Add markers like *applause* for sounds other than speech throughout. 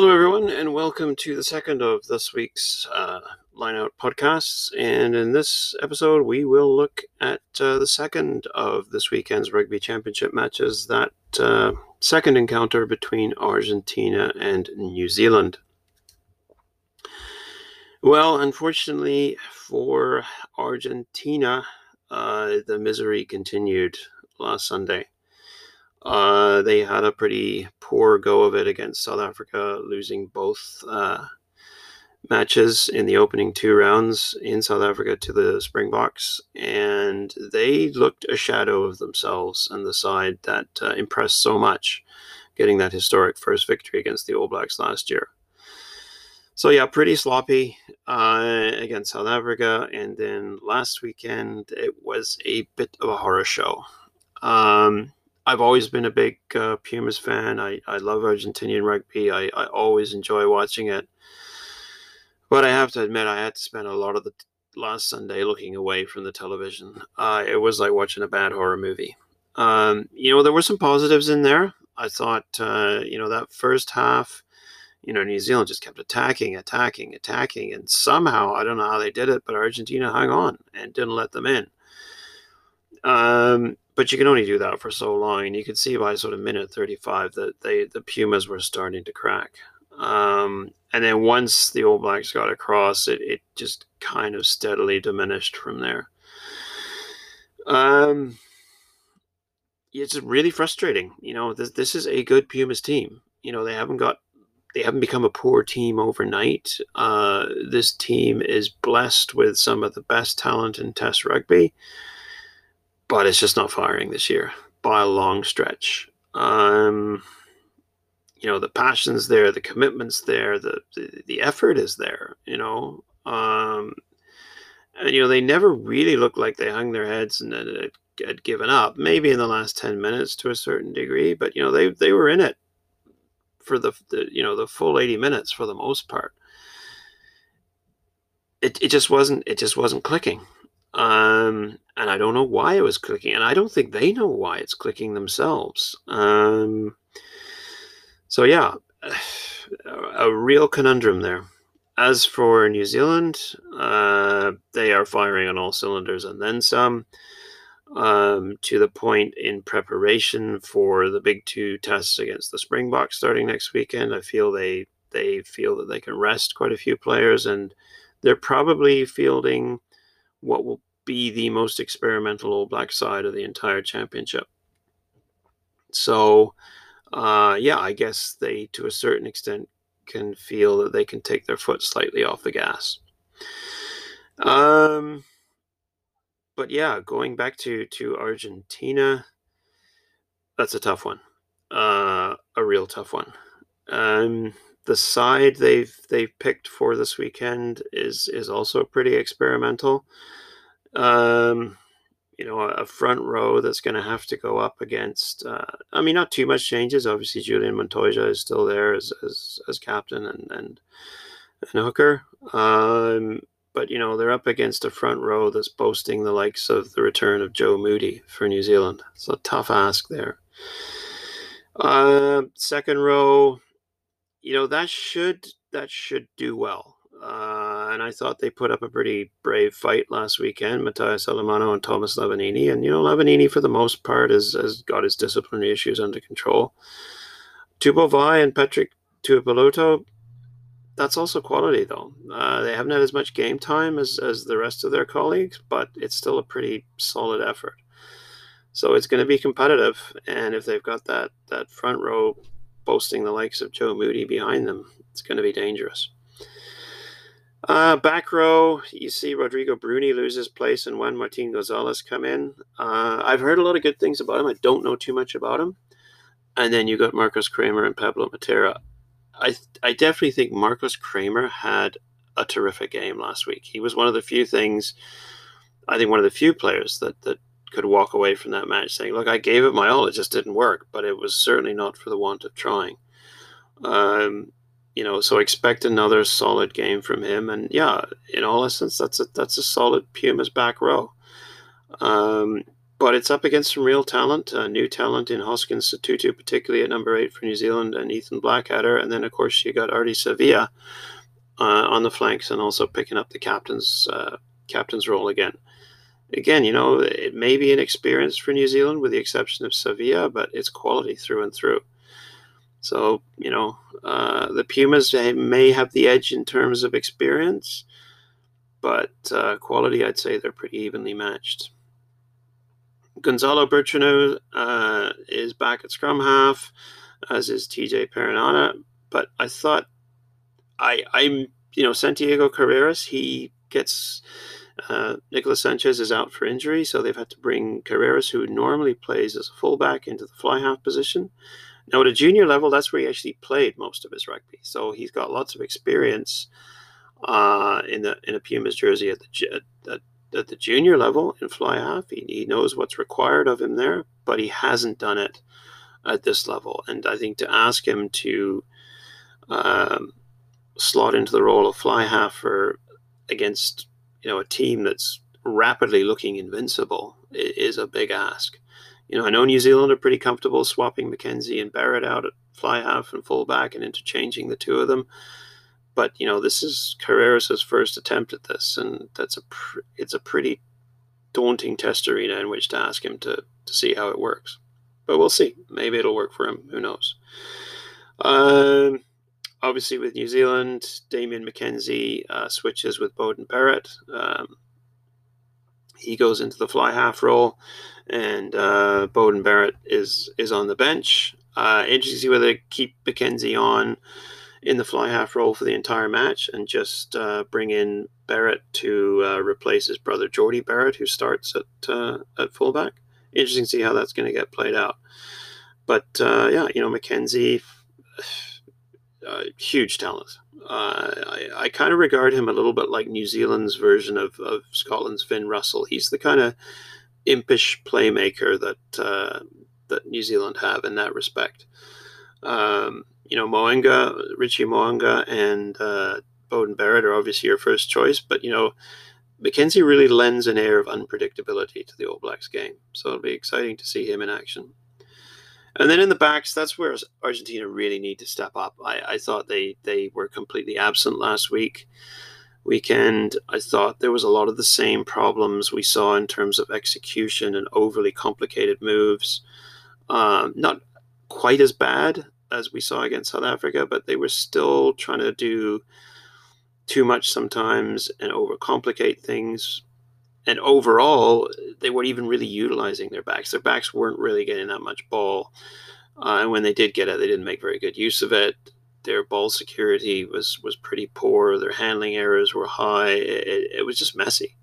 Hello, everyone, and welcome to the second of this week's uh, Line Out podcasts. And in this episode, we will look at uh, the second of this weekend's Rugby Championship matches, that uh, second encounter between Argentina and New Zealand. Well, unfortunately for Argentina, uh, the misery continued last Sunday. Uh, they had a pretty poor go of it against South Africa, losing both uh, matches in the opening two rounds in South Africa to the Springboks, and they looked a shadow of themselves and the side that uh, impressed so much, getting that historic first victory against the All Blacks last year. So yeah, pretty sloppy uh, against South Africa, and then last weekend it was a bit of a horror show. Um, I've always been a big uh, Pumas fan. I, I love Argentinian rugby. I, I always enjoy watching it. But I have to admit, I had to spend a lot of the last Sunday looking away from the television. Uh, it was like watching a bad horror movie. Um, you know, there were some positives in there. I thought, uh, you know, that first half, you know, New Zealand just kept attacking, attacking, attacking. And somehow, I don't know how they did it, but Argentina hung on and didn't let them in. Um, but you can only do that for so long. And you could see by sort of minute 35 that they the Pumas were starting to crack. Um, and then once the All Blacks got across, it, it just kind of steadily diminished from there. Um, it's really frustrating. You know, this, this is a good Pumas team. You know, they haven't got they haven't become a poor team overnight. Uh, this team is blessed with some of the best talent in Test rugby but it's just not firing this year by a long stretch. Um, you know, the passion's there, the commitment's there, the, the, the effort is there, you know. Um, and, you know, they never really looked like they hung their heads and had, had given up. Maybe in the last 10 minutes to a certain degree, but, you know, they, they were in it for the, the you know, the full 80 minutes for the most part. It, it just wasn't, it just wasn't clicking. Um, and I don't know why it was clicking, and I don't think they know why it's clicking themselves. Um, so yeah, *sighs* a real conundrum there. As for New Zealand, uh, they are firing on all cylinders and then some. Um, to the point in preparation for the big two tests against the Springboks starting next weekend. I feel they they feel that they can rest quite a few players, and they're probably fielding what will be the most experimental All Black side of the entire championship. So, uh, yeah, I guess they, to a certain extent, can feel that they can take their foot slightly off the gas. Um, but yeah, going back to to Argentina, that's a tough one, uh, a real tough one. Um, the side they've they've picked for this weekend is is also pretty experimental. Um, you know, a front row that's going to have to go up against. Uh, I mean, not too much changes. Obviously, Julian Montoya is still there as as, as captain and and, and hooker. Um, but you know, they're up against a front row that's boasting the likes of the return of Joe Moody for New Zealand. It's a tough ask there. Uh, second row, you know, that should that should do well. Uh, and I thought they put up a pretty brave fight last weekend, Matias Alemanno and Thomas Lavanini. And, you know, Lavanini, for the most part, has, has got his disciplinary issues under control. Tupou Vaa'i and Patrick Tuipulotu, that's also quality, though. Uh, they haven't had as much game time as, as the rest of their colleagues, but it's still a pretty solid effort. So it's going to be competitive. And if they've got that, that front row boasting the likes of Joe Moody behind them, it's going to be dangerous. Uh, back row, you see Rodrigo Bruni lose his place and Juan Martin Gonzalez come in. Uh, I've heard a lot of good things about him. I don't know too much about him. And then you got Marcos Kramer and Pablo Matera. I, I definitely think Marcos Kramer had a terrific game last week. He was one of the few things, I think one of the few players that, that could walk away from that match saying, look, I gave it my all. It just didn't work, but it was certainly not for the want of trying. Um, you know, so expect another solid game from him. And yeah, in all essence, that's a that's a solid Pumas back row. Um, but it's up against some real talent, uh, new talent in Hoskins Sotutu, particularly at number eight for New Zealand, and Ethan Blackadder. And then, of course, you got Ardie Savea uh, on the flanks and also picking up the captain's uh, captain's role again. Again, you know, it may be an experience for New Zealand with the exception of Savea, but it's quality through and through. So, you know, uh, the Pumas may have the edge in terms of experience, but uh, quality, I'd say they're pretty evenly matched. Gonzalo Bertranou uh, is back at scrum half, as is TJ Perenara. But I thought I I'm you know Santiago Carreras he gets uh, Nicolas Sanchez is out for injury, so they've had to bring Carreras, who normally plays as a fullback, into the fly half position. Now, at a junior level, that's where he actually played most of his rugby, so he's got lots of experience uh, in the in a Pumas jersey at the at, at the junior level in fly half. He, he knows what's required of him there, but he hasn't done it at this level. And I think to ask him to um, slot into the role of fly half for against you know a team that's rapidly looking invincible is a big ask. You know, I know New Zealand are pretty comfortable swapping McKenzie and Barrett out at fly half and fullback and interchanging the two of them but you know this is Carreras' first attempt at this, and that's a pr- it's a pretty daunting test arena in which to ask him to to see how it works. But we'll see. Maybe it'll work for him. Who knows? Um, obviously, with New Zealand, Damian McKenzie uh, switches with Beauden Barrett. Um, he goes into the fly half role, and uh, Beauden Barrett is is on the bench. Uh, interesting to see whether they keep McKenzie on in the fly half role for the entire match and just uh, bring in Barrett to uh, replace his brother Jordie Barrett, who starts at uh, at fullback. Interesting to see how that's going to get played out. But uh, yeah, you know, McKenzie, *sighs* uh, huge talent. Uh, I, I kind of regard him a little bit like New Zealand's version of, of Scotland's Finn Russell. He's the kind of impish playmaker that that New Zealand have in that respect. Um, you know, Mo'unga, Richie Mo'unga, and uh, Beauden Barrett are obviously your first choice, but you know, McKenzie really lends an air of unpredictability to the All Blacks game. So it'll be exciting to see him in action. And then in the backs, that's where Argentina really need to step up. I, I thought they, they were completely absent last week weekend. I thought there was a lot of the same problems we saw in terms of execution and overly complicated moves. Um, not quite as bad as we saw against South Africa, but they were still trying to do too much sometimes and overcomplicate things. And overall, they weren't even really utilizing their backs. Their backs weren't really getting that much ball. Uh, and when they did get it, they didn't make very good use of it. Their ball security was was pretty poor. Their handling errors were high. It, it was just messy.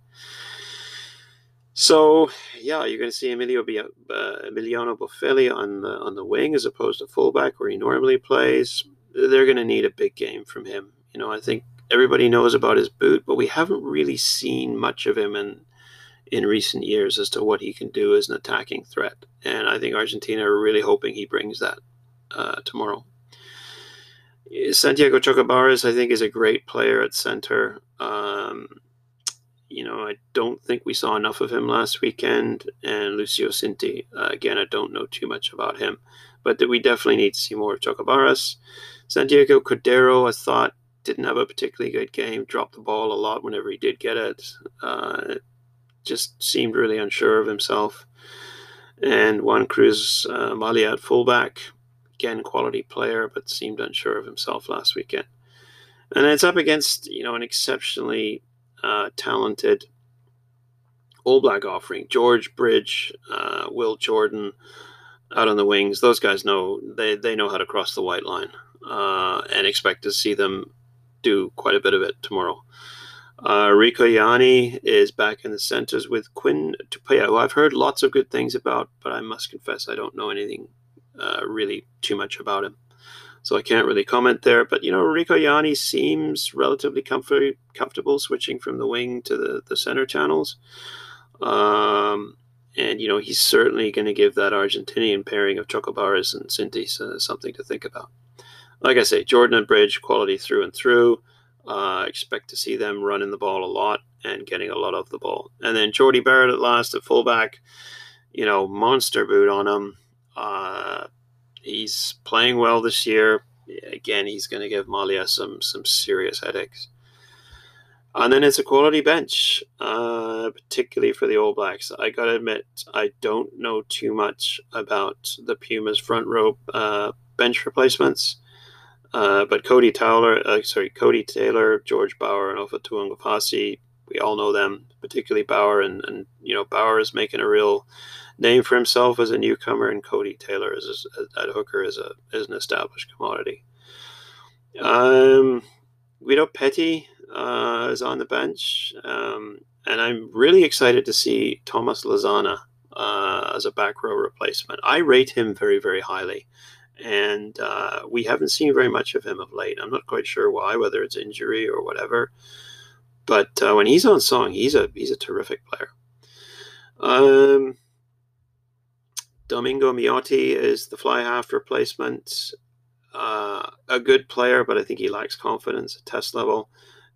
So yeah, you're going to see Emilio uh, Emiliano Boffelli on the on the wing as opposed to fullback where he normally plays. They're going to need a big game from him. You know, I think everybody knows about his boot, but we haven't really seen much of him in in recent years as to what he can do as an attacking threat. And I think Argentina are really hoping he brings that uh, tomorrow. Santiago Chocobares, I think, is a great player at center. Um, you know, I don't think we saw enough of him last weekend. And Lucio Cinti, uh, again, I don't know too much about him, but we definitely need to see more of Chocobaras. Santiago Cordero, I thought, didn't have a particularly good game, dropped the ball a lot whenever he did get it. Uh, just seemed really unsure of himself. And Juan Cruz uh, Mallía at fullback, again, quality player, but seemed unsure of himself last weekend. And it's up against, you know, an exceptionally uh, talented All Black offering. George Bridge, uh, Will Jordan out on the wings. Those guys know they, they know how to cross the white line uh, and expect to see them do quite a bit of it tomorrow. Uh, Rieko Ioane is back in the centers with Quinn Tupaea, who I've heard lots of good things about, but I must confess I don't know anything uh, really too much about him so I can't really comment there. But you know, Rieko Ioane seems relatively comfort, comfortable switching from the wing to the, the center channels. Um, and you know, he's certainly going to give that Argentinian pairing of Chocobares and Cinti uh, something to think about. Like I say, Jordan and Bridge, quality through and through. Uh, expect to see them running the ball a lot and getting a lot of the ball. And then Jordie Barrett at last at fullback you know, monster boot on him. Uh, he's playing well this year. Again, he's going to give Mallía some some serious headaches. And then it's a quality bench, uh, particularly for the All Blacks. I got to admit, I don't know too much about the Pumas front row uh, bench replacements. Uh, but Codie Taylor, uh, sorry, Codie Taylor, George Bower, and Ofa Tu'ungafasi, we all know them, particularly Bower, And, and, you know, Bower is making a real name for himself as a newcomer, and Codie Taylor is, at hooker is, a, is an established commodity. Um, Guido Petti uh, is on the bench. Um, and I'm really excited to see Thomas Lezana uh, as a back row replacement. I rate him very, very highly. And uh, we haven't seen very much of him of late. I'm not quite sure why, whether it's injury or whatever. But uh, when he's on song, he's a he's a terrific player. Um, Domingo Miotti is the fly half replacement. Uh, a good player, but I think he lacks confidence at test level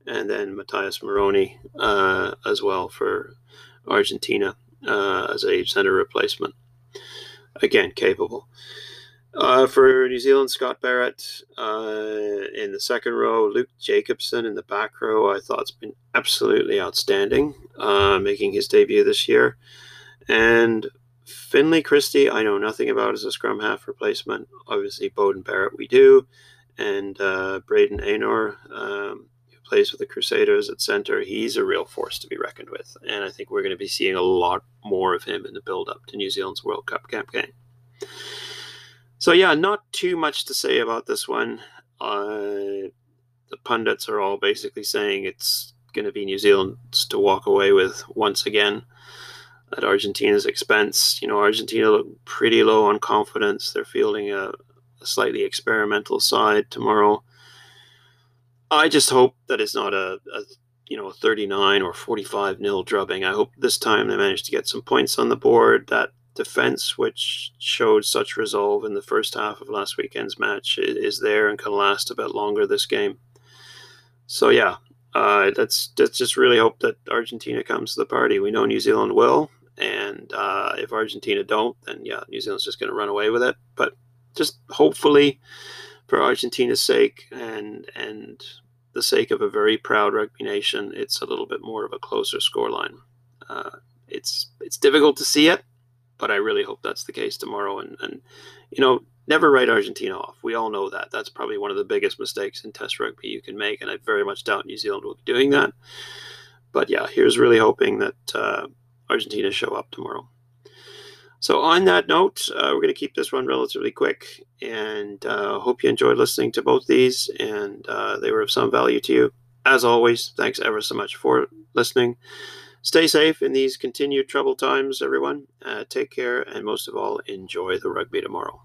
and then Matías Moroni uh, as well for Argentina uh, as a center replacement. Again, capable. Uh, for New Zealand, Scott Barrett uh, in the second row, Luke Jacobson in the back row. I thought's been absolutely outstanding, uh, making his debut this year. And Finlay Christie, I know nothing about as a scrum half replacement. Obviously, Beauden Barrett, we do, and uh, Braydon Ennor, Um, plays with the Crusaders at center, he's a real force to be reckoned with. And I think we're going to be seeing a lot more of him in the build up to New Zealand's World Cup campaign. So, yeah, not too much to say about this one. Uh, the pundits are all basically saying it's going to be New Zealand's to walk away with once again at Argentina's expense. You know, Argentina look pretty low on confidence. They're fielding a, a slightly experimental side tomorrow. I just hope that it's not a, a you know a 39 or 45 nil drubbing. I hope this time they manage to get some points on the board. That defense, which showed such resolve in the first half of last weekend's match, is there and can last a bit longer this game. So yeah, uh, let's let's just really hope that Argentina comes to the party. We know New Zealand will, and uh, if Argentina don't, then yeah, New Zealand's just going to run away with it. But just hopefully for Argentina's sake and and the sake of a very proud rugby nation, it's a little bit more of a closer scoreline. Uh, it's it's difficult to see it, but I really hope that's the case tomorrow. And and you know, never write Argentina off. We all know that. That's probably one of the biggest mistakes in Test rugby you can make, and I very much doubt New Zealand will be doing that. But yeah, here's really hoping that uh, Argentina show up tomorrow. So, on that note, uh, we're going to keep this one relatively quick and uh, hope you enjoyed listening to both these and uh, they were of some value to you. As always, thanks ever so much for listening. Stay safe in these continued troubled times, everyone. Uh, take care, and most of all, enjoy the rugby tomorrow.